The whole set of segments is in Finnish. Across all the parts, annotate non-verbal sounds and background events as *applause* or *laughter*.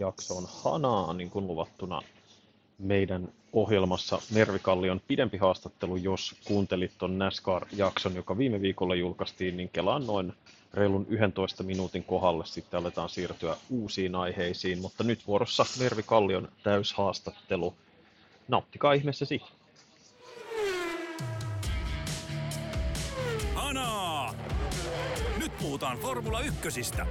jaksoon hanaa, niin kuin luvattuna meidän ohjelmassa Mervikallion pidempi haastattelu, jos kuuntelit tuon NASCAR-jakson, joka viime viikolla julkaistiin, niin kelaan noin reilun 11 minuutin kohdalle sitten aletaan siirtyä uusiin aiheisiin, mutta nyt vuorossa Mervikallion täyshaastattelu. Nauttikaa ihmeessä siitä. Hanaa! Nyt puhutaan Formula Ykkösistä.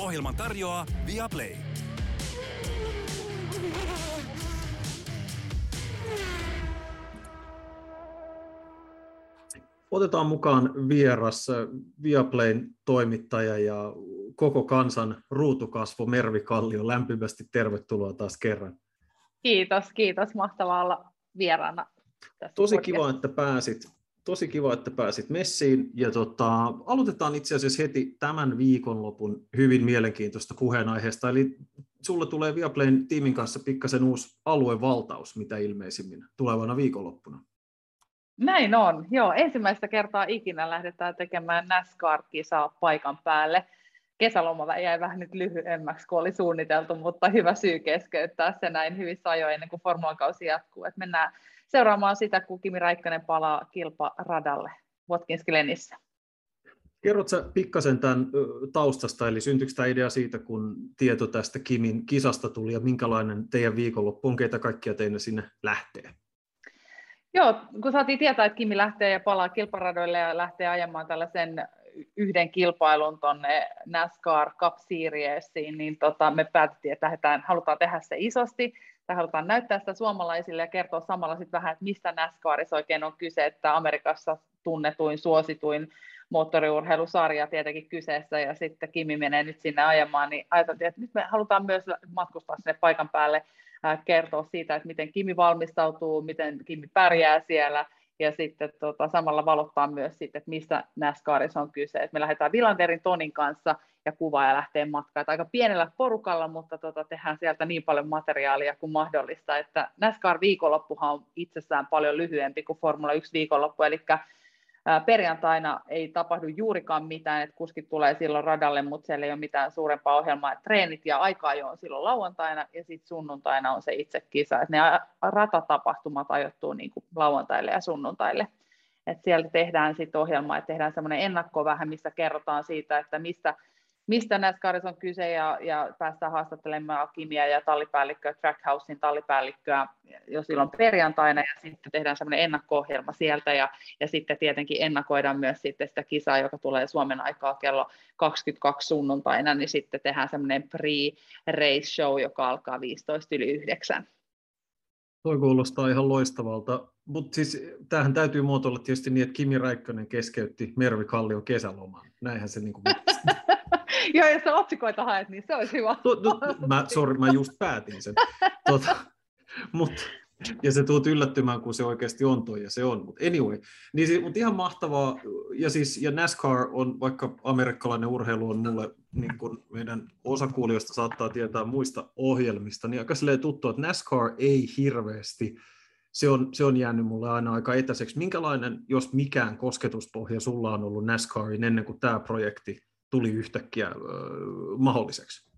Ohjelman tarjoaa Viaplay. Otetaan mukaan vieras Viaplayn toimittaja ja koko kansan ruutukasvo Mervi Kallio. Lämpimästi tervetuloa taas kerran. Kiitos, kiitos. Mahtavaa olla vieraana. Tosi kiva, että pääsit. Tosi kiva, että pääsit messiin. Ja tota, aloitetaan itse asiassa heti tämän viikonlopun hyvin mielenkiintoista puheenaiheesta. Eli sulle tulee Viaplayn tiimin kanssa pikkasen uusi aluevaltaus, mitä ilmeisimmin tulevana viikonloppuna. Näin on, joo. Ensimmäistä kertaa ikinä lähdetään tekemään NASCAR-kisaa paikan päälle. Kesäloma jäi vähän nyt lyhyemmäksi kuin oli suunniteltu, mutta hyvä syy keskeyttää se näin hyvissä ajoin ennen kuin formulakausi jatkuu. Et mennään seuraamaan sitä, kun Kimi Räikkönen palaa kilparadalle Watkins Glenissä. Kerrotko pikkasen tämän taustasta, eli syntyykö tämä idea siitä, kun tieto tästä Kimin kisasta tuli ja minkälainen teidän viikonloppu on, keitä kaikkia teille sinne lähtee? Joo, kun saatiin tietää, että Kimi lähtee ja palaa kilparadoille ja lähtee ajamaan tällaisen yhden kilpailun tuonne NASCAR Cup Seriesiin, niin tota, me päätettiin, että lähdetään, halutaan tehdä se isosti, tai halutaan näyttää sitä suomalaisille ja kertoa samalla sitten vähän, että mistä NASCARissa oikein on kyse, että Amerikassa tunnetuin, suosituin moottoriurheilusarja tietenkin kyseessä, ja sitten Kimi menee nyt sinne ajamaan, niin ajateltiin, että nyt me halutaan myös matkustaa sinne paikan päälle kertoa siitä, että miten Kimi valmistautuu, miten Kimi pärjää siellä, ja sitten tota, samalla valottaa myös sitten, että mistä NASCARissa on kyse. Et me lähdetään Vilanderin Tonin kanssa ja kuvaaja lähtee matkaan. aika pienellä porukalla, mutta tota, tehdään sieltä niin paljon materiaalia kuin mahdollista, että NASCAR-viikonloppuhan on itsessään paljon lyhyempi kuin Formula 1 viikonloppu, eli Perjantaina ei tapahdu juurikaan mitään, että kuskit tulee silloin radalle, mutta siellä ei ole mitään suurempaa ohjelmaa. Että treenit ja aika jo on silloin lauantaina ja sitten sunnuntaina on se itse kisa. Että ne ratatapahtumat ajoittuu niin kuin lauantaille ja sunnuntaille. Et siellä tehdään sitten ohjelma, että tehdään semmoinen ennakko vähän, missä kerrotaan siitä, että mistä mistä NASCARissa on kyse ja, ja päästään haastattelemaan Kimia ja tallipäällikköä, Trackhousein tallipäällikköä jo silloin perjantaina ja sitten tehdään semmoinen ennakko-ohjelma sieltä ja, ja sitten tietenkin ennakoidaan myös sitten sitä kisaa, joka tulee Suomen aikaa kello 22 sunnuntaina, niin sitten tehdään semmoinen pre-race show, joka alkaa 15 yli 9. Toi kuulostaa ihan loistavalta, mutta siis tämähän täytyy muotoilla tietysti niin, että Kimi Räikkönen keskeytti Mervi Kallion kesäloman. Näinhän se niin kuin *laughs* *laughs* Joo, jos sä otsikoita haet, niin se olisi hyvä. No, no, mä, sorry, mä just päätin sen. *laughs* Tota, mut, ja se tuut yllättymään, kun se oikeasti on toi, ja se on. Mutta anyway, niin mut ihan mahtavaa. Ja, siis, ja NASCAR on, vaikka amerikkalainen urheilu on mulle, niin kun meidän osakuulijoista saattaa tietää muista ohjelmista, niin aika tuttu, että NASCAR ei hirveästi se on, se on jäänyt mulle aina aika etäiseksi. Minkälainen, jos mikään kosketuspohja sulla on ollut NASCARin ennen kuin tämä projekti tuli yhtäkkiä äh, mahdolliseksi?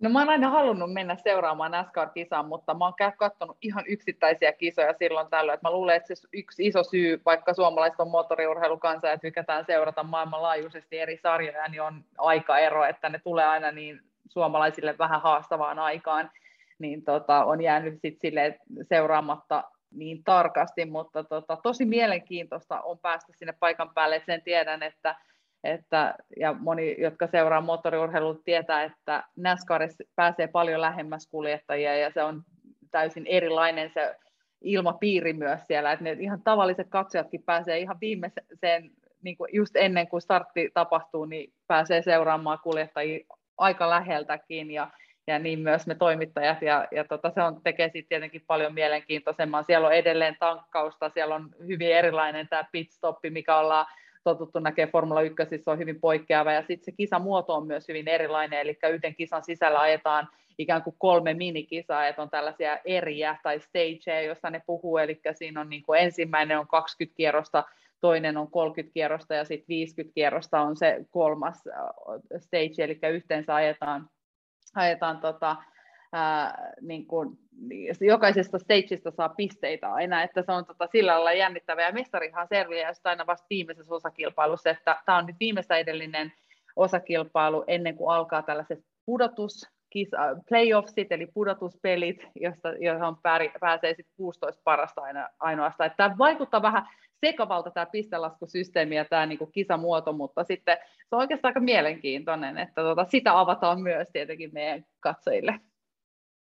No mä oon aina halunnut mennä seuraamaan NASCAR-kisaan, mutta mä oon katsonut ihan yksittäisiä kisoja silloin tällöin. Että mä luulen, että se yksi iso syy, vaikka suomalaiset on moottoriurheilukansa ja tykätään seurata maailmanlaajuisesti eri sarjoja, niin on aikaero, että ne tulee aina niin suomalaisille vähän haastavaan aikaan. Niin tota, on jäänyt sit sille seuraamatta niin tarkasti, mutta tota, tosi mielenkiintoista on päästä sinne paikan päälle, sen tiedän, että että, ja moni, jotka seuraa moottoriurheilua, tietää, että NASCARissa pääsee paljon lähemmäs kuljettajia ja se on täysin erilainen se ilmapiiri myös siellä, että ne ihan tavalliset katsojatkin pääsee ihan viimeiseen, niin kuin just ennen kuin startti tapahtuu, niin pääsee seuraamaan kuljettajia aika läheltäkin ja, ja niin myös me toimittajat, ja, ja tota, se on, tekee siitä tietenkin paljon mielenkiintoisemman. Siellä on edelleen tankkausta, siellä on hyvin erilainen tämä pitstoppi, mikä ollaan totuttu näkee Formula 1, se on hyvin poikkeava, ja sitten se kisamuoto on myös hyvin erilainen, eli yhden kisan sisällä ajetaan ikään kuin kolme minikisaa, että on tällaisia eriä tai stageja, joissa ne puhuu, eli siinä on niin kuin ensimmäinen on 20 kierrosta toinen on 30 kierrosta ja sitten 50 kierrosta on se kolmas stage, eli yhteensä ajetaan, ajetaan tota, ää, niin kuin, jokaisesta stageista saa pisteitä aina, että se on tota, sillä lailla jännittävää. Ja mestarihan selviää aina vasta viimeisessä osakilpailussa, että tämä on nyt viimeistä edellinen osakilpailu ennen kuin alkaa tällaiset pudotus, playoffsit, eli pudotuspelit, josta, johon pääsee sitten 16 parasta aina, ainoastaan. Tämä vaikuttaa vähän sekavalta tämä pistelaskusysteemi ja tämä niin kuin kisamuoto, mutta sitten se on oikeastaan aika mielenkiintoinen, että tota, sitä avataan myös tietenkin meidän katsojille.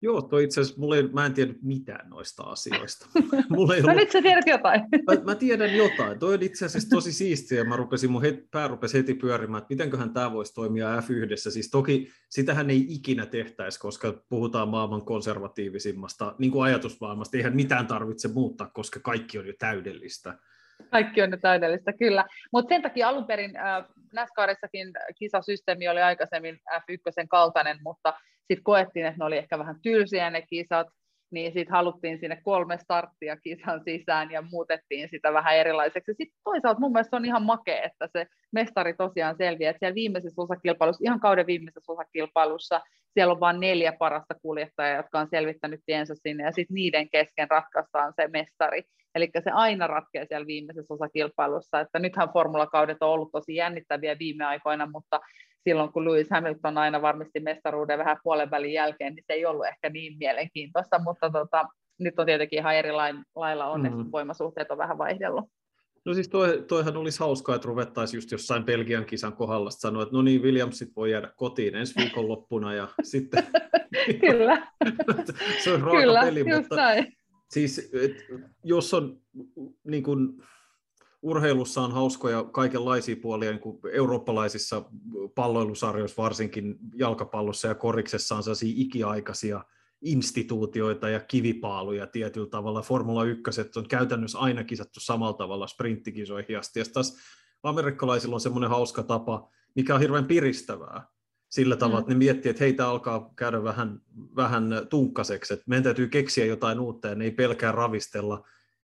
Joo, toi itse asiassa, mulla ei, mä en tiedä mitään noista asioista. *laughs* mulla ei no ollut... nyt sä tiedät jotain. mä, mä, tiedän jotain. Toi on itse asiassa tosi siistiä, mä rupesin, mun het, pää rupesi heti pyörimään, että mitenköhän tämä voisi toimia F1. Siis toki sitähän ei ikinä tehtäisi, koska puhutaan maailman konservatiivisimmasta niin kuin ajatusmaailmasta. Eihän mitään tarvitse muuttaa, koska kaikki on jo täydellistä. Kaikki on jo täydellistä, kyllä. Mutta sen takia alun perin äh, NASCARissakin kisasysteemi oli aikaisemmin F1 kaltainen, mutta sitten koettiin, että ne oli ehkä vähän tylsiä ne kisat, niin sitten haluttiin sinne kolme starttia kisan sisään ja muutettiin sitä vähän erilaiseksi. Sitten toisaalta mun mielestä on ihan makea, että se mestari tosiaan selviää, että siellä viimeisessä osakilpailussa, ihan kauden viimeisessä osakilpailussa, siellä on vain neljä parasta kuljettajaa, jotka on selvittänyt tiensä sinne, ja sitten niiden kesken ratkaistaan se mestari. Eli se aina ratkeaa siellä viimeisessä osakilpailussa, että nythän formulakaudet on ollut tosi jännittäviä viime aikoina, mutta silloin kun Lewis Hamilton aina varmisti mestaruuden vähän puolen välin jälkeen, niin se ei ollut ehkä niin mielenkiintoista, mutta tota, nyt on tietenkin ihan eri lailla onneksi mm. voimasuhteet on vähän vaihdellut. No siis toi, toihan olisi hauskaa, että ruvettaisiin just jossain Belgian kisan kohdalla sanoa, että no niin, Williamsit voi jäädä kotiin ensi viikon loppuna ja *laughs* sitten... Kyllä. *laughs* se on raaka Kyllä, peli, mutta näin. siis et, jos on niin kuin, urheilussa on hauskoja kaikenlaisia puolia, niin kuin eurooppalaisissa palloilusarjoissa, varsinkin jalkapallossa ja koriksessa on sellaisia ikiaikaisia instituutioita ja kivipaaluja tietyllä tavalla. Formula 1 on käytännössä aina kisattu samalla tavalla sprinttikisoihin asti. Ja taas amerikkalaisilla on semmoinen hauska tapa, mikä on hirveän piristävää sillä tavalla, mm. että ne miettii, että heitä alkaa käydä vähän, vähän tunkkaseksi, että meidän täytyy keksiä jotain uutta ja ne ei pelkää ravistella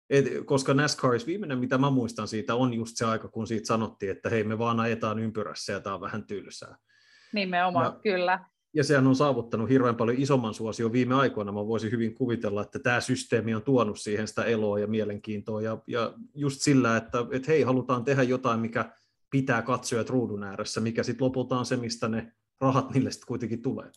et, koska NASCARissa viimeinen, mitä mä muistan siitä, on just se aika, kun siitä sanottiin, että hei, me vaan ajetaan ympyrässä ja tämä on vähän tylsää. Nimenomaan, ja, kyllä. Ja sehän on saavuttanut hirveän paljon isomman suosion viime aikoina. Mä voisin hyvin kuvitella, että tämä systeemi on tuonut siihen sitä eloa ja mielenkiintoa. Ja, ja just sillä, että, että hei, halutaan tehdä jotain, mikä pitää katsojat ruudun ääressä, mikä sitten lopulta on se, mistä ne rahat niille sitten kuitenkin tulee.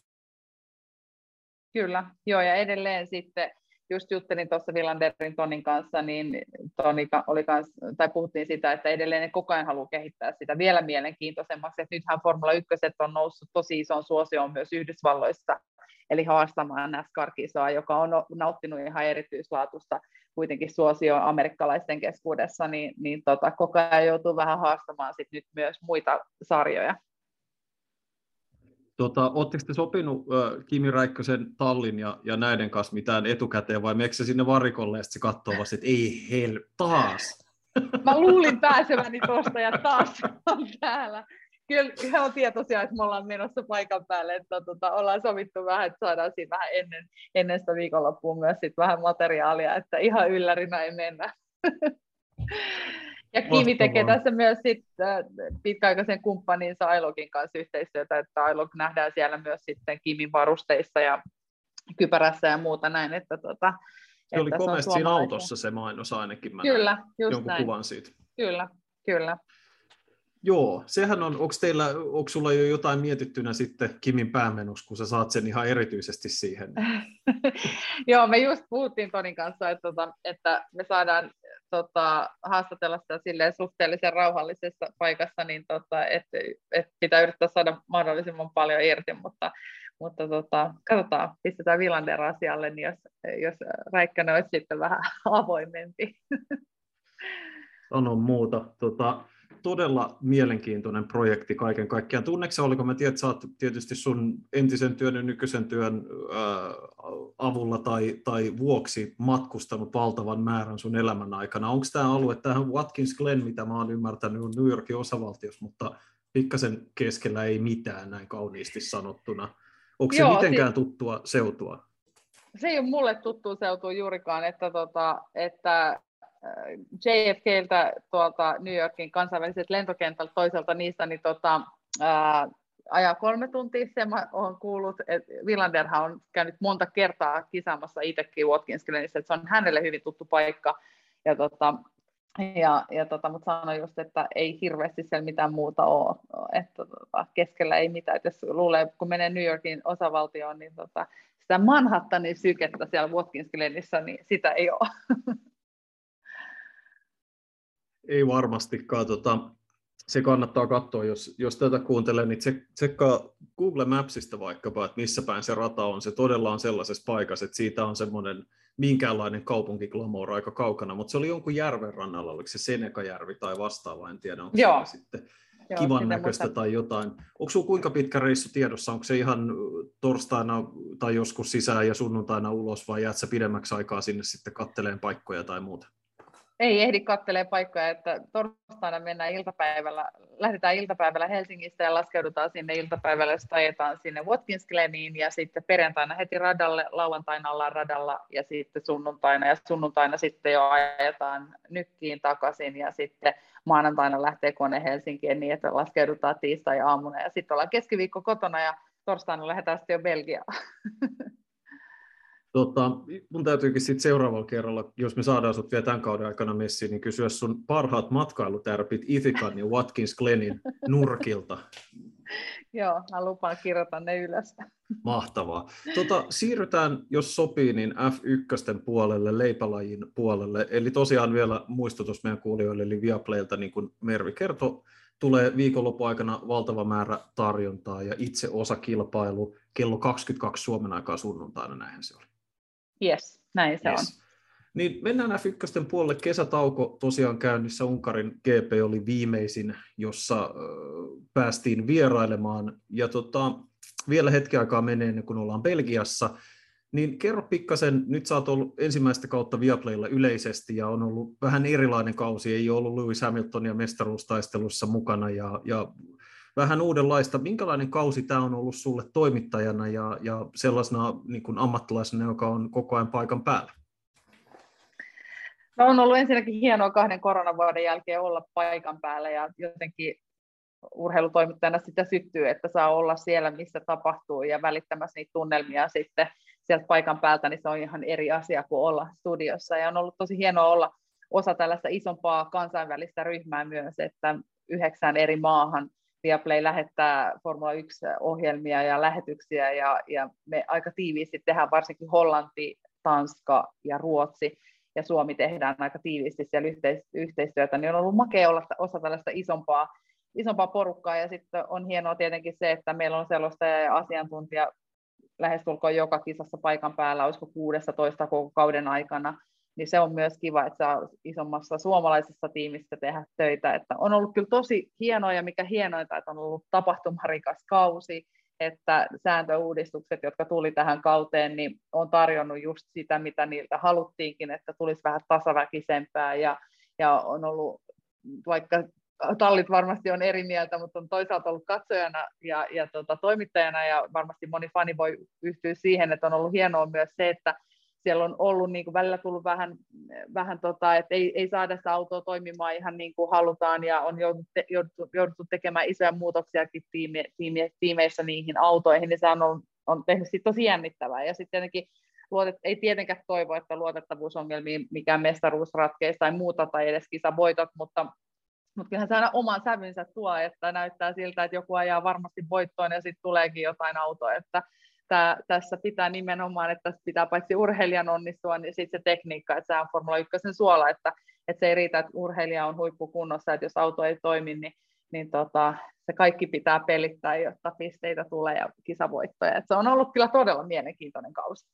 Kyllä, joo, ja edelleen sitten just juttelin tuossa Villanderin Tonin kanssa, niin Toni oli kans, tai puhuttiin sitä, että edelleen ne koko ajan haluaa kehittää sitä vielä mielenkiintoisemmaksi, että nythän Formula 1 on noussut tosi isoon suosioon myös Yhdysvalloissa, eli haastamaan NASCAR-kisaa, joka on nauttinut ihan erityislaatusta kuitenkin suosio amerikkalaisten keskuudessa, niin, niin tota, koko ajan joutuu vähän haastamaan sit nyt myös muita sarjoja. Tota, Oletteko te sopinut äh, Kimi Räikkösen tallin ja, ja näiden kanssa mitään etukäteen, vai meneekö sinne varikolle ja sitten katsoo vasta, että ei hel, taas? *laughs* Mä luulin pääseväni tuosta ja taas on täällä. Kyllä he on tietoisia, että me ollaan menossa paikan päälle, että tota, ollaan sovittu vähän, että saadaan siinä vähän ennen, ennen sitä viikonloppuun myös sit vähän materiaalia, että ihan yllärinä ei mennä. *laughs* Ja Kimi tekee tässä myös sit, äh, pitkäaikaisen kumppaninsa Ailogin kanssa yhteistyötä, että Ailog nähdään siellä myös sitten Kimin varusteissa ja kypärässä ja muuta näin. Että tota, se oli komeasti siinä autossa se mainos ainakin. Mä kyllä, just jonkun näin. kuvan siitä. Kyllä, kyllä. Joo, sehän on, onko teillä, onko sulla jo jotain mietittynä sitten Kimin päämenus, kun sä saat sen ihan erityisesti siihen? *laughs* Joo, me just puhuttiin Tonin kanssa, että, tota, että me saadaan tota, haastatella sitä silleen suhteellisen rauhallisessa paikassa, niin tota, että et pitää yrittää saada mahdollisimman paljon irti, mutta, mutta tota, katsotaan, pistetään Villander asialle, niin jos, jos Räikkönen olisi sitten vähän *laughs* avoimempi. Sano muuta. Tota, todella mielenkiintoinen projekti kaiken kaikkiaan. Tunneeko oliko mä tiedän, että sä oot tietysti sun entisen työn ja nykyisen työn ää, avulla tai, tai vuoksi matkustanut valtavan määrän sun elämän aikana. Onko tämä alue, tähän Watkins Glen, mitä mä oon ymmärtänyt, on New Yorkin osavaltiossa, mutta pikkasen keskellä ei mitään näin kauniisti sanottuna. Onko se Joo, mitenkään si- tuttua seutua? Se ei ole mulle tuttua seutua juurikaan, että, tota, että JFKltä tuolta New Yorkin kansainväliset lentokentältä toiselta niistä, niin tota, ää, ajaa kolme tuntia. Se mä olen kuullut, että Villanderhan on käynyt monta kertaa kisaamassa itsekin Watkins Glenissä, että se on hänelle hyvin tuttu paikka. Ja tota, ja, ja tota, mutta sanoin just, että ei hirveästi siellä mitään muuta ole, että tota, keskellä ei mitään. Et jos luulee, kun menee New Yorkin osavaltioon, niin tota, sitä Manhattanin sykettä siellä Watkins Glenissä, niin sitä ei ole. *laughs* Ei varmastikaan. Tota, se kannattaa katsoa, jos, jos tätä kuuntelee, niin tsekkaa Google Mapsista vaikkapa, että missä päin se rata on. Se todella on sellaisessa paikassa, että siitä on semmoinen minkäänlainen kaupunkiglamour aika kaukana, mutta se oli jonkun järven rannalla, oliko se Senekajärvi tai vastaava, en tiedä, onko Joo. se sitten Joo, kivan näköistä mutta... tai jotain. Onko sinulla kuinka pitkä reissu tiedossa? Onko se ihan torstaina tai joskus sisään ja sunnuntaina ulos vai jäät sä pidemmäksi aikaa sinne sitten katteleen paikkoja tai muuta? Ei ehdi kattelee paikkoja, että torstaina mennään iltapäivällä, lähdetään iltapäivällä Helsingistä ja laskeudutaan sinne iltapäivällä, jos ajetaan sinne Watkins Gleniin ja sitten perjantaina heti radalle, lauantaina ollaan radalla ja sitten sunnuntaina ja sunnuntaina sitten jo ajetaan nykkiin takaisin ja sitten maanantaina lähtee kone Helsinkiin niin, että laskeudutaan tiistai-aamuna ja sitten ollaan keskiviikko kotona ja torstaina lähdetään sitten jo Belgiaan. *laughs* Tota, mun täytyykin sitten seuraavalla kerralla, jos me saadaan sut vielä tämän kauden aikana messiin, niin kysyä sun parhaat matkailutärpit Ithikan ja Watkins Glenin nurkilta. *laughs* Joo, mä lupaan kirjoita ne ylös. *laughs* Mahtavaa. Tota, siirrytään, jos sopii, niin F1 puolelle, leipälajin puolelle. Eli tosiaan vielä muistutus meidän kuulijoille, eli Viaplaylta, niin kuin Mervi kertoi, tulee viikonlopun aikana valtava määrä tarjontaa ja itse osakilpailu kello 22 Suomen aikaa sunnuntaina, näinhän se oli. Yes, näin se yes. on. Niin mennään F1 puolelle. Kesätauko tosiaan käynnissä. Unkarin GP oli viimeisin, jossa äh, päästiin vierailemaan. Ja tota, vielä hetki aikaa menee ennen kuin ollaan Belgiassa. Niin kerro pikkasen, nyt sä oot ollut ensimmäistä kautta Viaplaylla yleisesti ja on ollut vähän erilainen kausi, ei ole ollut Lewis Hamiltonia mestaruustaistelussa mukana ja, ja vähän uudenlaista. Minkälainen kausi tämä on ollut sulle toimittajana ja, ja sellaisena niin kuin ammattilaisena, joka on koko ajan paikan päällä? No on ollut ensinnäkin hienoa kahden koronavuoden jälkeen olla paikan päällä ja jotenkin urheilutoimittajana sitä syttyy, että saa olla siellä, missä tapahtuu ja välittämässä niitä tunnelmia sitten sieltä paikan päältä, niin se on ihan eri asia kuin olla studiossa. Ja on ollut tosi hienoa olla osa tällaista isompaa kansainvälistä ryhmää myös, että yhdeksän eri maahan Viaplay lähettää Formula 1-ohjelmia ja lähetyksiä, ja, ja me aika tiiviisti tehdään varsinkin Hollanti, Tanska ja Ruotsi, ja Suomi tehdään aika tiiviisti siellä yhteistyötä, niin on ollut makea olla osa tällaista isompaa, isompaa porukkaa, ja sitten on hienoa tietenkin se, että meillä on selostaja ja asiantuntija lähestulkoon joka kisassa paikan päällä, olisiko 16 koko kauden aikana, niin se on myös kiva, että saa isommassa suomalaisessa tiimissä tehdä töitä. Että on ollut kyllä tosi hienoa ja mikä hienointa, että on ollut tapahtumarikas kausi, että sääntöuudistukset, jotka tuli tähän kauteen, niin on tarjonnut just sitä, mitä niiltä haluttiinkin, että tulisi vähän tasaväkisempää ja, ja on ollut, vaikka tallit varmasti on eri mieltä, mutta on toisaalta ollut katsojana ja, ja tota, toimittajana ja varmasti moni fani voi yhtyä siihen, että on ollut hienoa myös se, että siellä on ollut niin kuin välillä tullut vähän, vähän tota, että ei, ei saada sitä autoa toimimaan ihan niin kuin halutaan ja on jouduttu, jouduttu, jouduttu tekemään isoja muutoksiakin tiime, tiime, tiimeissä niihin autoihin, niin se on, on, on tehnyt sit tosi jännittävää. Ja sitten luotet, ei tietenkään toivo, että luotettavuusongelmiin mikään mestaruus ratkeisi tai muuta tai edes kisavoitot, mutta mutta kyllähän se aina oman sävynsä tuo, että näyttää siltä, että joku ajaa varmasti voittoon ja sitten tuleekin jotain autoa, että tää, tässä pitää nimenomaan, että tässä pitää paitsi urheilijan onnistua, niin sitten se tekniikka, että se on Formula 1 suola, että, että se ei riitä, että urheilija on huippukunnossa, että jos auto ei toimi, niin, niin tota, se kaikki pitää pelittää, jotta pisteitä tulee ja kisavoittoja. Et se on ollut kyllä todella mielenkiintoinen kausi.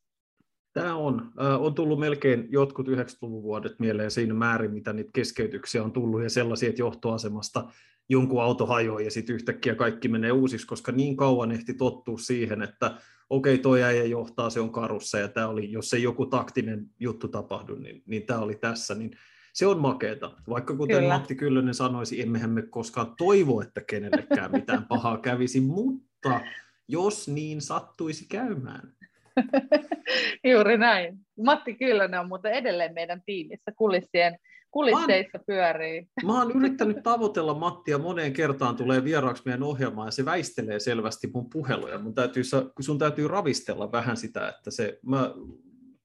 Tämä on. On tullut melkein jotkut 90-luvun vuodet mieleen siinä määrin, mitä niitä keskeytyksiä on tullut ja sellaisia, että johtoasemasta jonkun auto hajoaa ja sitten yhtäkkiä kaikki menee uusiksi, koska niin kauan ehti tottua siihen, että okei, toi äijä johtaa, se on karussa, ja tämä oli, jos ei joku taktinen juttu tapahdu, niin, niin tämä oli tässä, niin se on makeeta. Vaikka kuten Kyllä. Matti Kyllönen sanoisi, emmehän me koskaan toivo, että kenellekään mitään *laughs* pahaa kävisi, mutta jos niin sattuisi käymään. *laughs* Juuri näin. Matti Kyllönen on muuten edelleen meidän tiimissä kulissien kulisseissa pyörii. Mä oon yrittänyt tavoitella Mattia moneen kertaan, tulee vieraaksi meidän ohjelmaan ja se väistelee selvästi mun puheluja. Mun täytyy, sun täytyy ravistella vähän sitä, että se, mä,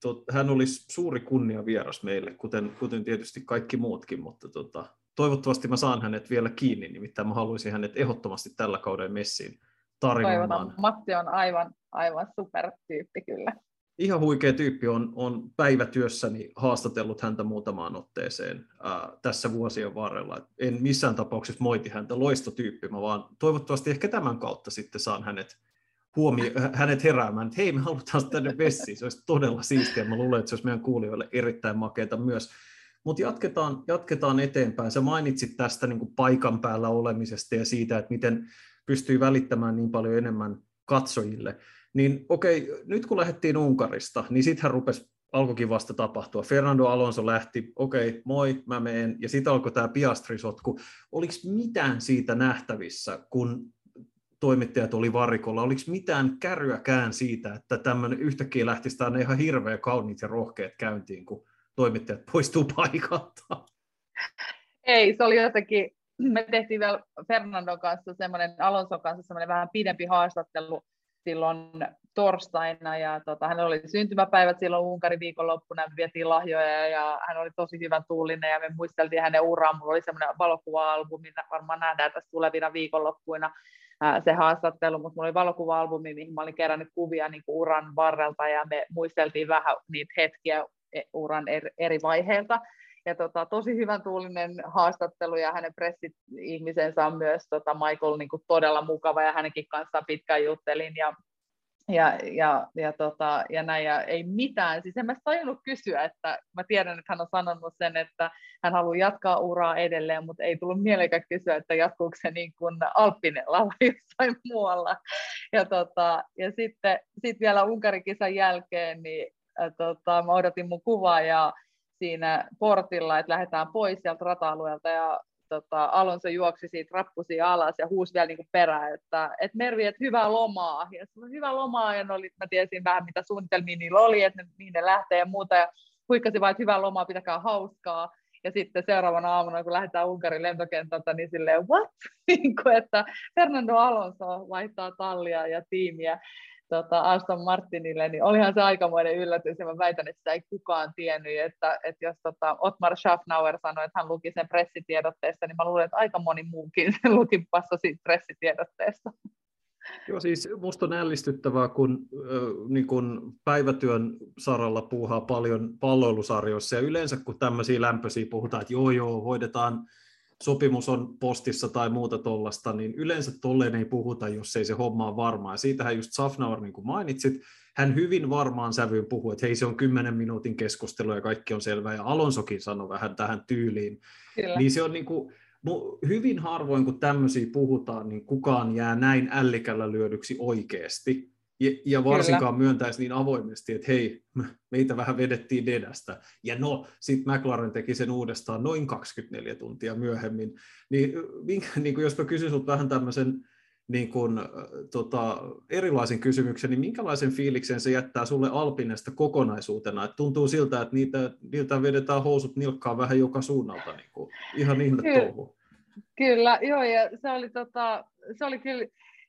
tot, hän olisi suuri kunnia vieras meille, kuten, kuten tietysti kaikki muutkin, mutta tota, toivottavasti mä saan hänet vielä kiinni, nimittäin mä haluaisin hänet ehdottomasti tällä kauden messiin tarinoimaan. Toivotan. Matti on aivan, aivan supertyyppi kyllä ihan huikea tyyppi on, on päivätyössäni haastatellut häntä muutamaan otteeseen ää, tässä vuosien varrella. En missään tapauksessa moiti häntä, loistotyyppi, mä vaan toivottavasti ehkä tämän kautta sitten saan hänet, huomio, hänet heräämään, että hei me halutaan tänne vessiin, se olisi todella siistiä, mä luulen, että se olisi meidän kuulijoille erittäin makeata myös. Mutta jatketaan, jatketaan eteenpäin. Sä mainitsit tästä niin paikan päällä olemisesta ja siitä, että miten pystyy välittämään niin paljon enemmän katsojille. Niin okei, nyt kun lähdettiin Unkarista, niin sittenhän rupesi alkoikin vasta tapahtua. Fernando Alonso lähti, okei, moi, mä meen, ja sitten alkoi tämä Piastri-sotku. Oliko mitään siitä nähtävissä, kun toimittajat oli varikolla, oliko mitään kärryäkään siitä, että tämmöinen yhtäkkiä lähtisi tänne ihan hirveä kauniit ja rohkeat käyntiin, kun toimittajat poistuu paikalta? Ei, se oli jotenkin, me tehtiin vielä Fernandon kanssa semmoinen, Alonson kanssa semmoinen vähän pidempi haastattelu, silloin torstaina ja tota, hän oli syntymäpäivät silloin Unkarin viikonloppuna, me vietiin lahjoja ja hän oli tosi hyvän tuulinen ja me muisteltiin hänen uraan. Mulla oli semmoinen valokuva-albumi, varmaan nähdään tässä tulevina viikonloppuina ää, se haastattelu, mutta mulla oli valokuva-albumi, mihin mä olin kerännyt kuvia niin kuin uran varrelta ja me muisteltiin vähän niitä hetkiä e, uran eri vaiheilta ja tota, tosi hyvän tuulinen haastattelu ja hänen pressi-ihmisensä on myös tota, Michael niin kuin todella mukava ja hänenkin kanssaan pitkään juttelin ja ja, ja, ja, tota, ja näin, ja ei mitään, siis en mä tajunnut kysyä, että mä tiedän, että hän on sanonut sen, että hän haluaa jatkaa uraa edelleen, mutta ei tullut mielekään kysyä, että jatkuuko se niin kuin Alppinella vai jossain muualla. Ja, tota, ja sitten sit vielä Unkarin kisan jälkeen, niin äh, tota, mä odotin mun kuvaa ja siinä portilla, että lähdetään pois sieltä rata-alueelta ja tota, Alonso juoksi siitä rappusi alas ja huusi vielä niin perään, että, että Mervi, että hyvää lomaa. Ja se hyvä lomaa, ja oli, mä tiesin vähän mitä suunnitelmia niillä oli, että ne, niin ne lähtee ja muuta, ja huikkasi vain, että hyvää lomaa, pitäkää hauskaa. Ja sitten seuraavana aamuna, kun lähdetään Unkarin lentokentältä, niin silleen, what? *laughs* kuin, että Fernando Alonso vaihtaa tallia ja tiimiä tota Aston Martinille, niin olihan se aikamoinen yllätys, ja mä väitän, että sitä ei kukaan tiennyt, että, että jos tota, Otmar Schaffnauer sanoi, että hän luki sen pressitiedotteesta, niin mä luulen, että aika moni muukin sen *laughs* luki passa siitä pressitiedotteesta. Joo, siis musta on ällistyttävää, kun, äh, niin kun päivätyön saralla puuhaa paljon palloilusarjoissa, ja yleensä kun tämmöisiä lämpöisiä puhutaan, että joo joo, hoidetaan sopimus on postissa tai muuta tuollaista, niin yleensä tolleen ei puhuta, jos ei se homma ole varmaa. Ja siitähän just Safnaur, niin kuin mainitsit, hän hyvin varmaan sävyyn puhuu, että hei se on kymmenen minuutin keskustelu ja kaikki on selvää, ja Alonsokin sanoi vähän tähän tyyliin. Kyllä. Niin se on niin kuin, hyvin harvoin, kun tämmöisiä puhutaan, niin kukaan jää näin ällikällä lyödyksi oikeasti. Ja, ja varsinkaan Kyllä. myöntäisi niin avoimesti, että hei, *laughs* meitä vähän vedettiin dedästä. Ja no, sitten McLaren teki sen uudestaan noin 24 tuntia myöhemmin. Niin, minkä, *laughs* niin kuin jos mä kysyn sinulta vähän tämmöisen niin kuin, tota, erilaisen kysymyksen, niin minkälaisen fiiliksen se jättää sulle Alpinesta kokonaisuutena? Et tuntuu siltä, että niitä, niiltä vedetään housut nilkkaan vähän joka suunnalta, niin kuin, ihan ihme touhu. Kyllä, joo, ja se oli, tota, se oli kyllä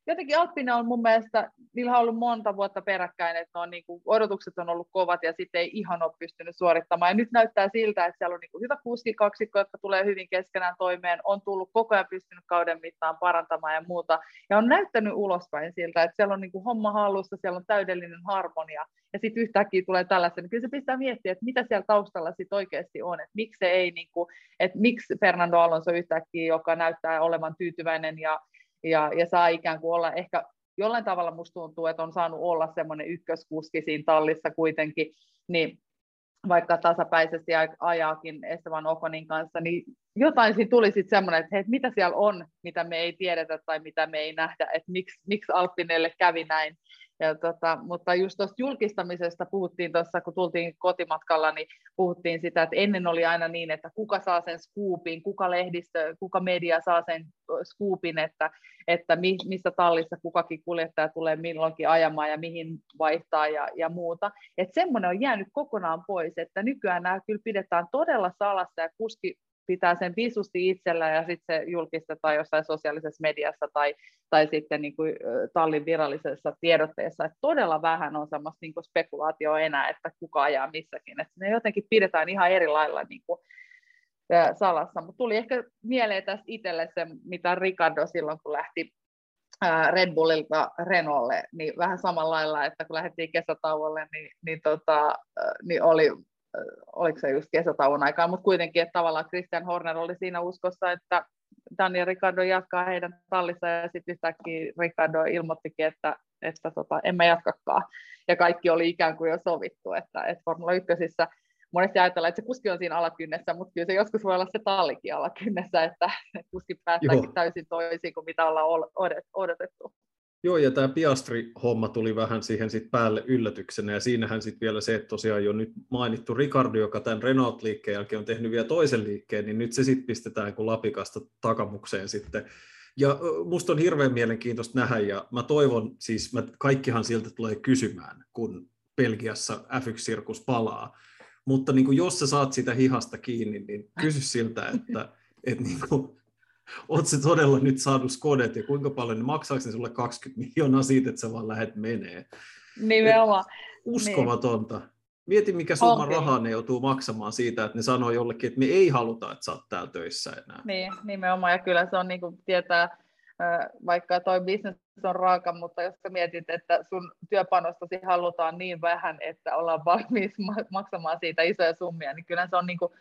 jotenkin Alppina on mun mielestä, niillä on ollut monta vuotta peräkkäin, että on niin kuin, odotukset on ollut kovat ja sitten ei ihan ole pystynyt suorittamaan. Ja nyt näyttää siltä, että siellä on niin kuin hyvä kaksikko, jotka tulee hyvin keskenään toimeen, on tullut koko ajan pystynyt kauden mittaan parantamaan ja muuta. Ja on näyttänyt ulospäin siltä, että siellä on niin kuin homma hallussa, siellä on täydellinen harmonia. Ja sitten yhtäkkiä tulee tällaista, niin kyllä se pistää miettiä, että mitä siellä taustalla sitten oikeasti on, että miksi ei, niin kuin, että miksi Fernando Alonso yhtäkkiä, joka näyttää olevan tyytyväinen ja ja, ja saa ikään kuin olla ehkä jollain tavalla musta tuntuu, että on saanut olla semmoinen ykköskuski siinä tallissa kuitenkin, niin vaikka tasapäisesti ajaakin Esteban Okonin kanssa, niin jotain siinä tuli sitten semmoinen, että hei, mitä siellä on, mitä me ei tiedetä tai mitä me ei nähdä, että miksi, miksi Alppinelle kävi näin. Ja tota, mutta just tuosta julkistamisesta puhuttiin tuossa, kun tultiin kotimatkalla, niin puhuttiin sitä, että ennen oli aina niin, että kuka saa sen skuupin, kuka lehdistö, kuka media saa sen skuupin, että, että mi, missä tallissa kukakin kuljettaja tulee milloinkin ajamaan ja mihin vaihtaa ja, ja muuta. Että semmoinen on jäänyt kokonaan pois, että nykyään nämä kyllä pidetään todella salassa ja kuski pitää sen visusti itsellä ja sitten se julkistetaan jossain sosiaalisessa mediassa tai, tai sitten niin kuin tallin virallisessa tiedotteessa, että todella vähän on semmoista niin kuin spekulaatioa enää, että kuka ajaa missäkin, että ne jotenkin pidetään ihan eri lailla niin kuin, salassa, mutta tuli ehkä mieleen tästä itselle se, mitä Ricardo silloin, kun lähti Red Bullilta Renaultille, niin vähän samalla lailla, että kun lähdettiin kesätauolle, niin, niin, tota, niin oli oliko se just kesätauon aikaa, mutta kuitenkin, että tavallaan Christian Horner oli siinä uskossa, että Daniel Ricardo jatkaa heidän tallissa ja sitten yhtäkkiä Ricardo ilmoittikin, että, että tota, emme jatkakaan. Ja kaikki oli ikään kuin jo sovittu, että, että Formula 1 monesti ajatellaan, että se kuski on siinä alakynnessä, mutta kyllä se joskus voi olla se tallikin alakynnessä, että kuski päästääkin Joo. täysin toisiin kuin mitä ollaan odotettu. Joo, ja tämä Piastri-homma tuli vähän siihen sit päälle yllätyksenä, ja siinähän sitten vielä se, että tosiaan jo nyt mainittu Ricardo, joka tämän Renault-liikkeen jälkeen on tehnyt vielä toisen liikkeen, niin nyt se sitten pistetään kuin lapikasta takamukseen sitten. Ja musta on hirveän mielenkiintoista nähdä, ja mä toivon, siis mä, kaikkihan siltä tulee kysymään, kun Belgiassa F1-sirkus palaa, mutta niin kuin jos sä saat sitä hihasta kiinni, niin kysy siltä, että, että niin kuin, se todella nyt saanut skodet ja kuinka paljon, niin maksaako ne sulle 20 miljoonaa siitä, että sä vaan lähdet menee? Nimenomaan. uskomatonta. Niin. Mieti, mikä summa okay. rahaa ne joutuu maksamaan siitä, että ne sanoo jollekin, että me ei haluta, että sä oot täällä töissä enää. Niin, nimenomaan. Ja kyllä se on niin kuin tietää, vaikka toi business on raaka, mutta jos sä mietit, että sun työpanostasi halutaan niin vähän, että ollaan valmis maksamaan siitä isoja summia, niin kyllä se on niin kuin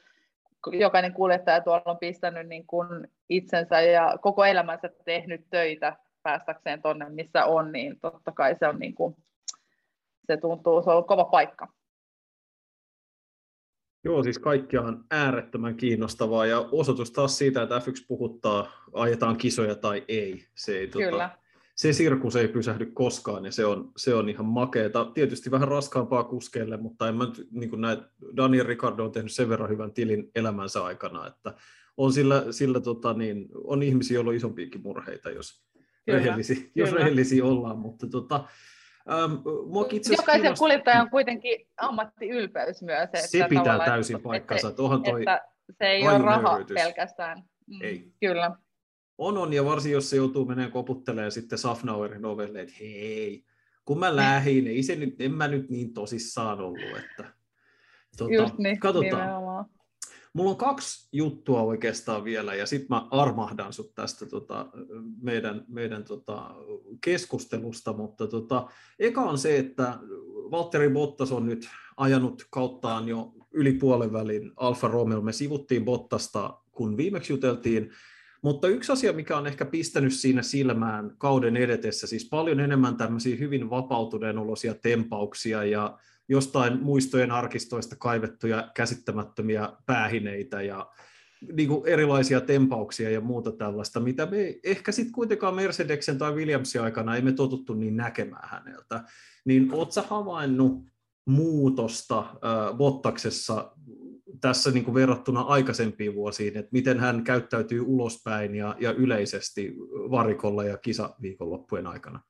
jokainen kuljettaja tuolla on pistänyt niin kuin itsensä ja koko elämänsä tehnyt töitä päästäkseen tuonne, missä on, niin totta kai se on niin kuin, se tuntuu, se on kova paikka. Joo, siis kaikki on äärettömän kiinnostavaa ja osoitus taas siitä, että F1 puhuttaa, ajetaan kisoja tai ei. Se ei Kyllä. Tota, se sirkus ei pysähdy koskaan ja se on, se on ihan makeeta. Tietysti vähän raskaampaa kuskeille, mutta en mä niin näet, Daniel Ricardo on tehnyt sen verran hyvän tilin elämänsä aikana, että on, sillä, sillä tota, niin, on ihmisiä, joilla on isompiakin murheita, jos, kyllä, rehellisi, kyllä. jos rehellisiä ollaan, mutta tota, Ähm, Jokaisen kiinnost... kuljettajan on kuitenkin ammattiylpeys myös. Että se pitää täysin paikkansa. Että, toi että se ei ole raha pelkästään. Mm, ei. Kyllä. On, on, ja varsin jos se joutuu menemään koputtelemaan sitten Safnauerin ovelle, että hei, kun mä lähdin, ei se nyt, en mä nyt niin tosissaan ollut, että tuota, Just niin, katsotaan. Nimenomaan. Mulla on kaksi juttua oikeastaan vielä, ja sitten mä armahdan sut tästä tota, meidän, meidän tota, keskustelusta, mutta tota, eka on se, että Valtteri Bottas on nyt ajanut kauttaan jo yli puolen välin Alfa Romeo. Me sivuttiin Bottasta, kun viimeksi juteltiin, mutta yksi asia, mikä on ehkä pistänyt siinä silmään kauden edetessä, siis paljon enemmän tämmöisiä hyvin vapautuneen olosia tempauksia ja jostain muistojen arkistoista kaivettuja käsittämättömiä päähineitä ja niin kuin erilaisia tempauksia ja muuta tällaista, mitä me ehkä sitten kuitenkaan Mercedeksen tai Williamsin aikana emme totuttu niin näkemään häneltä. Niin oletko havainnut muutosta äh, Bottaksessa tässä niin kuin verrattuna aikaisempiin vuosiin, että miten hän käyttäytyy ulospäin ja, ja yleisesti varikolla ja kisaviikonloppujen aikana?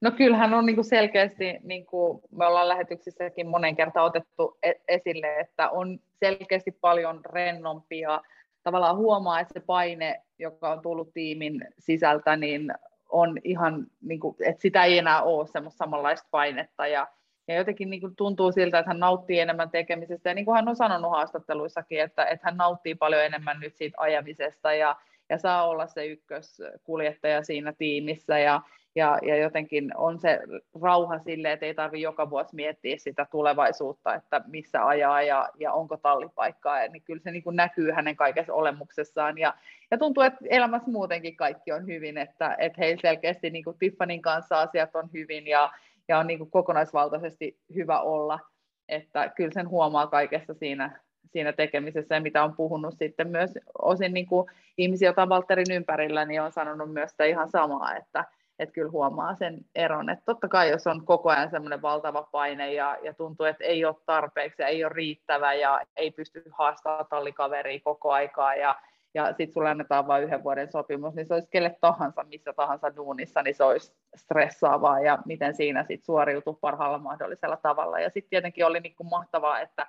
No kyllähän on niin kuin selkeästi, niin kuin me ollaan lähetyksissäkin monen kertaan otettu e-, esille, että on selkeästi paljon rennompia. Tavallaan huomaa, että se paine, joka on tullut tiimin sisältä, niin on ihan, niin kuin, että sitä ei enää ole semmoista samanlaista painetta. Ja, ja jotenkin niin kuin tuntuu siltä, että hän nauttii enemmän tekemisestä. Ja niin kuin hän on sanonut haastatteluissakin, että, että hän nauttii paljon enemmän nyt siitä ajamisesta ja, ja saa olla se ykköskuljettaja siinä tiimissä. Ja, ja, ja jotenkin on se rauha sille, että ei tarvitse joka vuosi miettiä sitä tulevaisuutta, että missä ajaa ja, ja onko tallipaikkaa, ja, niin kyllä se niin kuin näkyy hänen kaikessa olemuksessaan, ja, ja tuntuu, että elämässä muutenkin kaikki on hyvin, että, että heillä selkeästi niin kuin Tiffanin kanssa asiat on hyvin, ja, ja on niin kuin kokonaisvaltaisesti hyvä olla, että kyllä sen huomaa kaikessa siinä, siinä tekemisessä ja mitä on puhunut sitten myös osin niin kuin ihmisiä, joita Valterin ympärillä, niin on sanonut myös sitä ihan samaa, että, että kyllä huomaa sen eron. Että totta kai jos on koko ajan semmoinen valtava paine ja, ja tuntuu, että ei ole tarpeeksi ja ei ole riittävä ja ei pysty haastamaan tallikaveria koko aikaa ja, ja sitten sulle annetaan vain yhden vuoden sopimus, niin se olisi kelle tahansa, missä tahansa duunissa, niin se olisi stressaavaa ja miten siinä sitten suoriutuu parhaalla mahdollisella tavalla. Ja sitten tietenkin oli niin kuin mahtavaa, että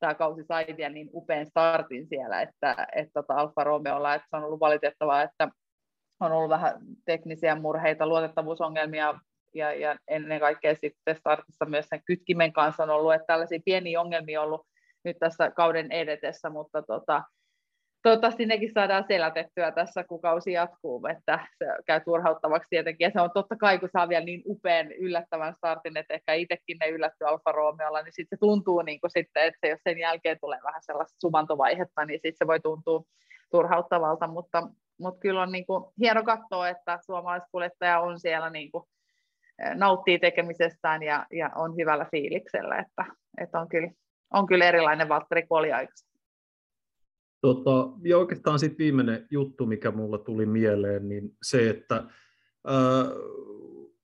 tämä kausi sai vielä niin upean startin siellä, että, että tota Alfa Romeolla, että se on ollut valitettavaa, että on ollut vähän teknisiä murheita, luotettavuusongelmia ja, ja ennen kaikkea sitten startissa myös sen kytkimen kanssa on ollut, että tällaisia pieniä ongelmia on ollut nyt tässä kauden edetessä, mutta tota, toivottavasti nekin saadaan selätettyä tässä, kun kausi jatkuu, että se käy turhauttavaksi tietenkin, ja se on totta kai, kun saa vielä niin upean yllättävän startin, että ehkä itsekin ne yllättyy Alfa Romeolla, niin sitten se tuntuu niin kuin sitten, että jos sen jälkeen tulee vähän sellaista sumantovaihetta, niin sitten se voi tuntua turhauttavalta, mutta, mutta kyllä on niin kuin hieno katsoa, että suomalaiskuljettaja on siellä niin kuin, nauttii tekemisestään ja, ja on hyvällä fiiliksellä, että, että on, kyllä, on kyllä erilainen Valtteri kuin oli aikaisemmin. Tota, ja oikeastaan sitten viimeinen juttu, mikä mulla tuli mieleen, niin se, että ää,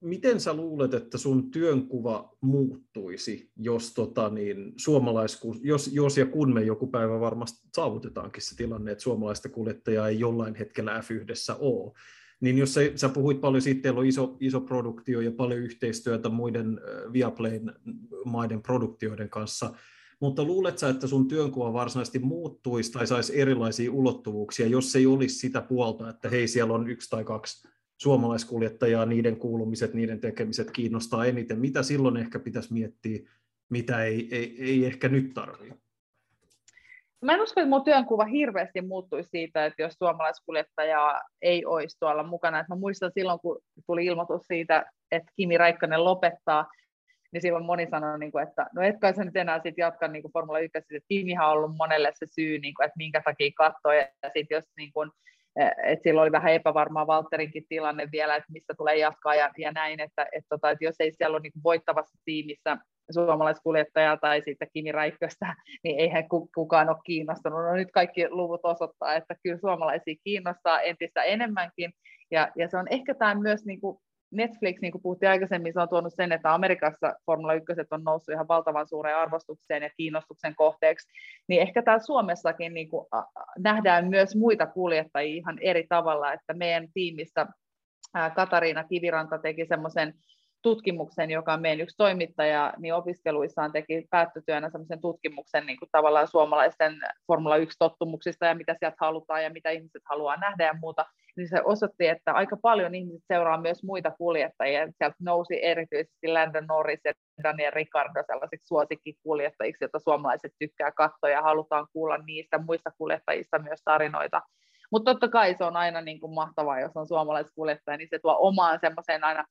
miten sä luulet, että sun työnkuva muuttuisi, jos, tota, niin, suomalaisku, jos, jos ja kun me joku päivä varmasti saavutetaankin se tilanne, että suomalaista kuljettajaa ei jollain hetkellä F1 ole, niin jos sä, sä puhuit paljon siitä, teillä on iso, iso produktio ja paljon yhteistyötä muiden Viaplayn maiden produktioiden kanssa, mutta luulet että sun työnkuva varsinaisesti muuttuisi tai saisi erilaisia ulottuvuuksia, jos ei olisi sitä puolta, että hei, siellä on yksi tai kaksi suomalaiskuljettajaa, niiden kuulumiset, niiden tekemiset kiinnostaa eniten. Mitä silloin ehkä pitäisi miettiä, mitä ei, ei, ei ehkä nyt tarvitse? Mä en usko, että mun työnkuva hirveästi muuttuisi siitä, että jos suomalaiskuljettajaa ei olisi tuolla mukana. Et mä muistan silloin, kun tuli ilmoitus siitä, että Kimi Raikkonen lopettaa, niin silloin moni sanoi, niin kuin, että no et kai sä nyt enää sit jatka niin kuin Formula 1, että Kimihan on ollut monelle se syy, niin kuin, että minkä takia katsoo, ja sitten jos niin kuin, että silloin oli vähän epävarmaa Valtterinkin tilanne vielä, että mistä tulee jatkaa ja, ja näin, että, että, tota, että jos ei siellä ole niin voittavassa tiimissä suomalaiskuljettaja tai sitten Kimi Räikköstä, *laughs* niin eihän kukaan ole kiinnostunut. No nyt kaikki luvut osoittaa, että kyllä suomalaisia kiinnostaa entistä enemmänkin, ja, ja se on ehkä tämä myös niin kuin Netflix, niin kuin puhuttiin aikaisemmin, se on tuonut sen, että Amerikassa Formula 1 on noussut ihan valtavan suureen arvostukseen ja kiinnostuksen kohteeksi, niin ehkä täällä Suomessakin niin kuin, nähdään myös muita kuljettajia ihan eri tavalla, että meidän tiimissä Katariina Kiviranta teki semmoisen tutkimuksen, joka on meidän yksi toimittaja, niin opiskeluissaan teki päättötyönä sellaisen tutkimuksen niin kuin tavallaan suomalaisten Formula 1-tottumuksista ja mitä sieltä halutaan ja mitä ihmiset haluaa nähdä ja muuta, niin se osoitti, että aika paljon ihmiset seuraa myös muita kuljettajia. Sieltä nousi erityisesti Landon Norris ja Daniel Ricardo sellaisiksi suosikkikuljettajiksi, joita suomalaiset tykkää katsoa ja halutaan kuulla niistä muista kuljettajista myös tarinoita. Mutta totta kai se on aina niin kuin mahtavaa, jos on suomalaiskuljettaja, niin se tuo omaan semmoiseen aina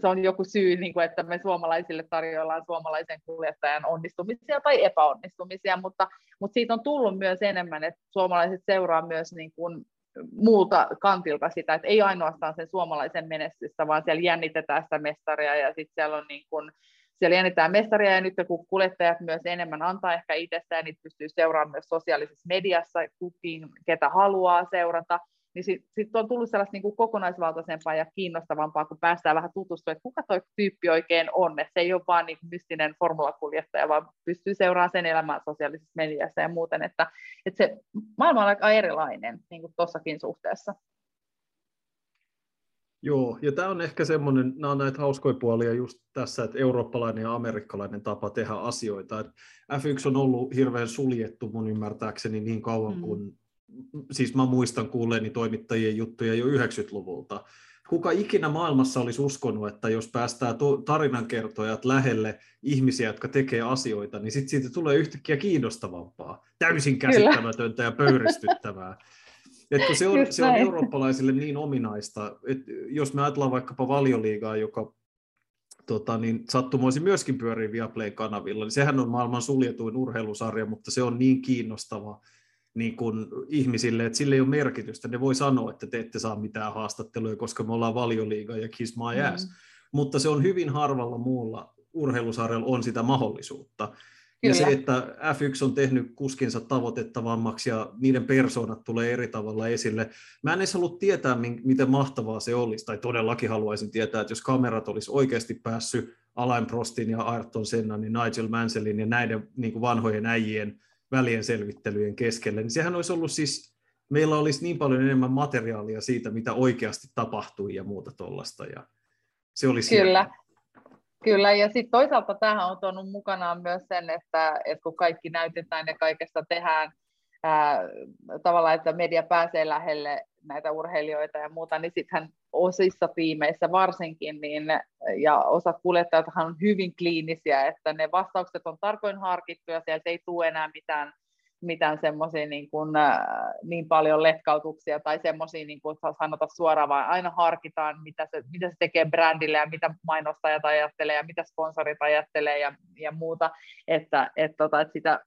se on joku syy, niin kuin, että me suomalaisille tarjoillaan suomalaisen kuljettajan onnistumisia tai epäonnistumisia, mutta, mutta siitä on tullut myös enemmän, että suomalaiset seuraa myös niin kuin muuta kantilta sitä, että ei ainoastaan sen suomalaisen menestystä, vaan siellä jännitetään sitä mestaria ja sitten siellä on niin kuin, siellä jännitetään mestaria ja nyt kun kuljettajat myös enemmän antaa ehkä itsestään, niin pystyy seuraamaan myös sosiaalisessa mediassa kukin, ketä haluaa seurata, niin sitten sit on tullut sellaista niin kuin kokonaisvaltaisempaa ja kiinnostavampaa, kun päästään vähän tutustumaan, että kuka tuo tyyppi oikein on, että se ei ole vaan niin mystinen formulakuljettaja, vaan pystyy seuraamaan sen elämää sosiaalisessa mediassa ja muuten, että, että se maailma on aika erilainen niin kuin tuossakin suhteessa. Joo, ja tämä on ehkä semmoinen, nämä on näitä hauskoja puolia just tässä, että eurooppalainen ja amerikkalainen tapa tehdä asioita. Et F1 on ollut hirveän suljettu mun ymmärtääkseni niin kauan mm. kuin siis mä muistan kuulleeni toimittajien juttuja jo 90-luvulta. Kuka ikinä maailmassa olisi uskonut, että jos päästään tarinankertojat lähelle ihmisiä, jotka tekee asioita, niin sitten siitä tulee yhtäkkiä kiinnostavampaa, täysin käsittämätöntä ja pöyristyttävää. Et kun se on, se on eurooppalaisille niin ominaista, että jos me ajatellaan vaikkapa valioliigaa, joka tota, niin sattumoisin myöskin pyörii Viaplay kanavilla, niin sehän on maailman suljetuin urheilusarja, mutta se on niin kiinnostava, niin kuin ihmisille, että sille ei ole merkitystä. Ne voi sanoa, että te ette saa mitään haastatteluja, koska me ollaan valioliiga ja kiss my ass. Mm. Mutta se on hyvin harvalla muulla urheilusarjalla on sitä mahdollisuutta. Ja se, että F1 on tehnyt kuskinsa tavoitettavammaksi ja niiden persoonat tulee eri tavalla esille. Mä en edes halua tietää, miten mahtavaa se olisi, tai todellakin haluaisin tietää, että jos kamerat olisi oikeasti päässyt Alain Prostin ja Ayrton Sennan, niin Nigel Mansellin ja näiden niin kuin vanhojen äijien välien selvittelyjen keskelle, niin sehän olisi ollut siis, meillä olisi niin paljon enemmän materiaalia siitä, mitä oikeasti tapahtui ja muuta tuollaista. Ja se olisi Kyllä. Kyllä, ja sitten toisaalta tähän on tuonut mukanaan myös sen, että, että kun kaikki näytetään ja kaikesta tehdään ää, tavallaan, että media pääsee lähelle näitä urheilijoita ja muuta, niin sittenhän osissa tiimeissä varsinkin, niin, ja osa kuljettajathan on hyvin kliinisiä, että ne vastaukset on tarkoin harkittu ja sieltä ei tule enää mitään mitään semmoisia niin, kuin, äh, niin paljon letkautuksia tai semmoisia, niin kuin sanota suoraan, vaan aina harkitaan, mitä se, mitä se tekee brändille ja mitä mainostajat ajattelee ja mitä sponsorit ajattelee ja, ja muuta, että, et, tota, että sitä,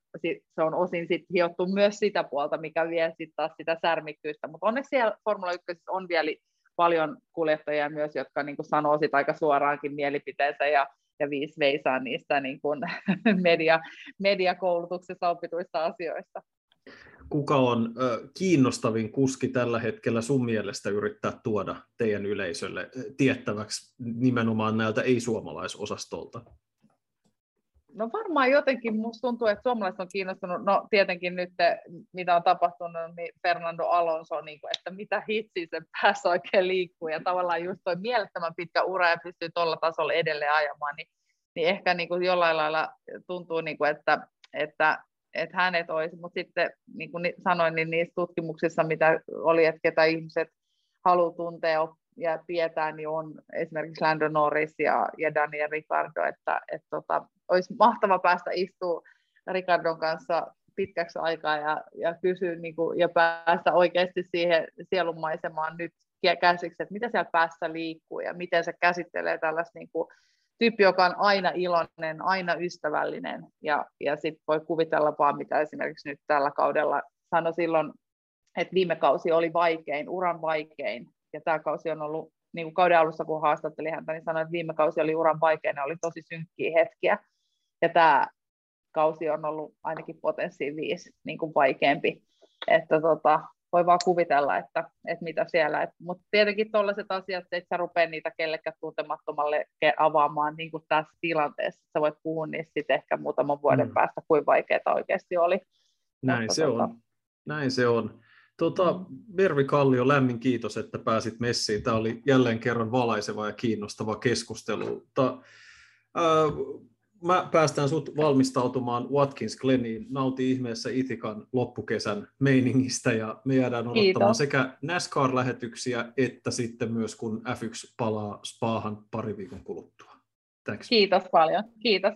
se on osin sit hiottu myös sitä puolta, mikä vie sitten taas sitä särmikkyyttä, mutta onneksi siellä Formula 1 on vielä paljon kuljettajia myös, jotka niin kuin sanoo sitä aika suoraankin mielipiteensä ja ja viisi veisaa niistä niin kuin *laughs* media, mediakoulutuksessa opituista asioista. Kuka on ö, kiinnostavin kuski tällä hetkellä sun mielestä yrittää tuoda teidän yleisölle tiettäväksi nimenomaan näiltä ei-suomalaisosastolta? No varmaan jotenkin musta tuntuu, että suomalaiset on kiinnostunut, no tietenkin nyt mitä on tapahtunut, niin Fernando Alonso, niin kuin, että mitä hitsiä se päässä oikein liikkuu. Ja tavallaan just toi mielettömän pitkä ura ja pystyy tuolla tasolla edelleen ajamaan, niin, niin ehkä niin kuin jollain lailla tuntuu, niin kuin, että, että, että hänet olisi, mutta sitten niin kuin sanoin, niin niissä tutkimuksissa, mitä oli, että ketä ihmiset haluaa tuntea ja tietää, niin on esimerkiksi Lando Norris ja, ja Daniel Ricardo, että, että tota, olisi mahtava päästä istua Ricardon kanssa pitkäksi aikaa ja, ja kysyä niin kuin, ja päästä oikeasti siihen sielunmaisemaan nyt käsiksi, että mitä siellä päässä liikkuu ja miten se käsittelee tällaista niin kuin, tyyppi, joka on aina iloinen, aina ystävällinen. Ja, ja sitten voi kuvitella vaan, mitä esimerkiksi nyt tällä kaudella sanoi silloin, että viime kausi oli vaikein, uran vaikein. Ja tämä kausi on ollut, niin kuin kauden alussa kun haastattelin häntä, niin sanoin, että viime kausi oli uran vaikein ja oli tosi synkkiä hetkiä ja tämä kausi on ollut ainakin potenssiin viisi niin kuin vaikeampi, että tota, voi vaan kuvitella, että, että mitä siellä, mutta tietenkin tuollaiset asiat, että sä rupea niitä kellekään tuntemattomalle avaamaan niin kuin tässä tilanteessa, sä voit puhua niistä sitten ehkä muutaman vuoden mm. päästä, kuin vaikeaa oikeasti oli. Näin mutta, se tota... on, näin se on. Tota. Mervi Kallio, lämmin kiitos, että pääsit messiin. Tämä oli jälleen kerran valaiseva ja kiinnostava keskustelu. Ta, äh, mä päästään sut valmistautumaan Watkins Gleniin. Nauti ihmeessä Itikan loppukesän meiningistä ja me jäädään odottamaan Kiitos. sekä NASCAR-lähetyksiä että sitten myös kun F1 palaa Spaahan pari viikon kuluttua. Thanks. Kiitos paljon. Kiitos.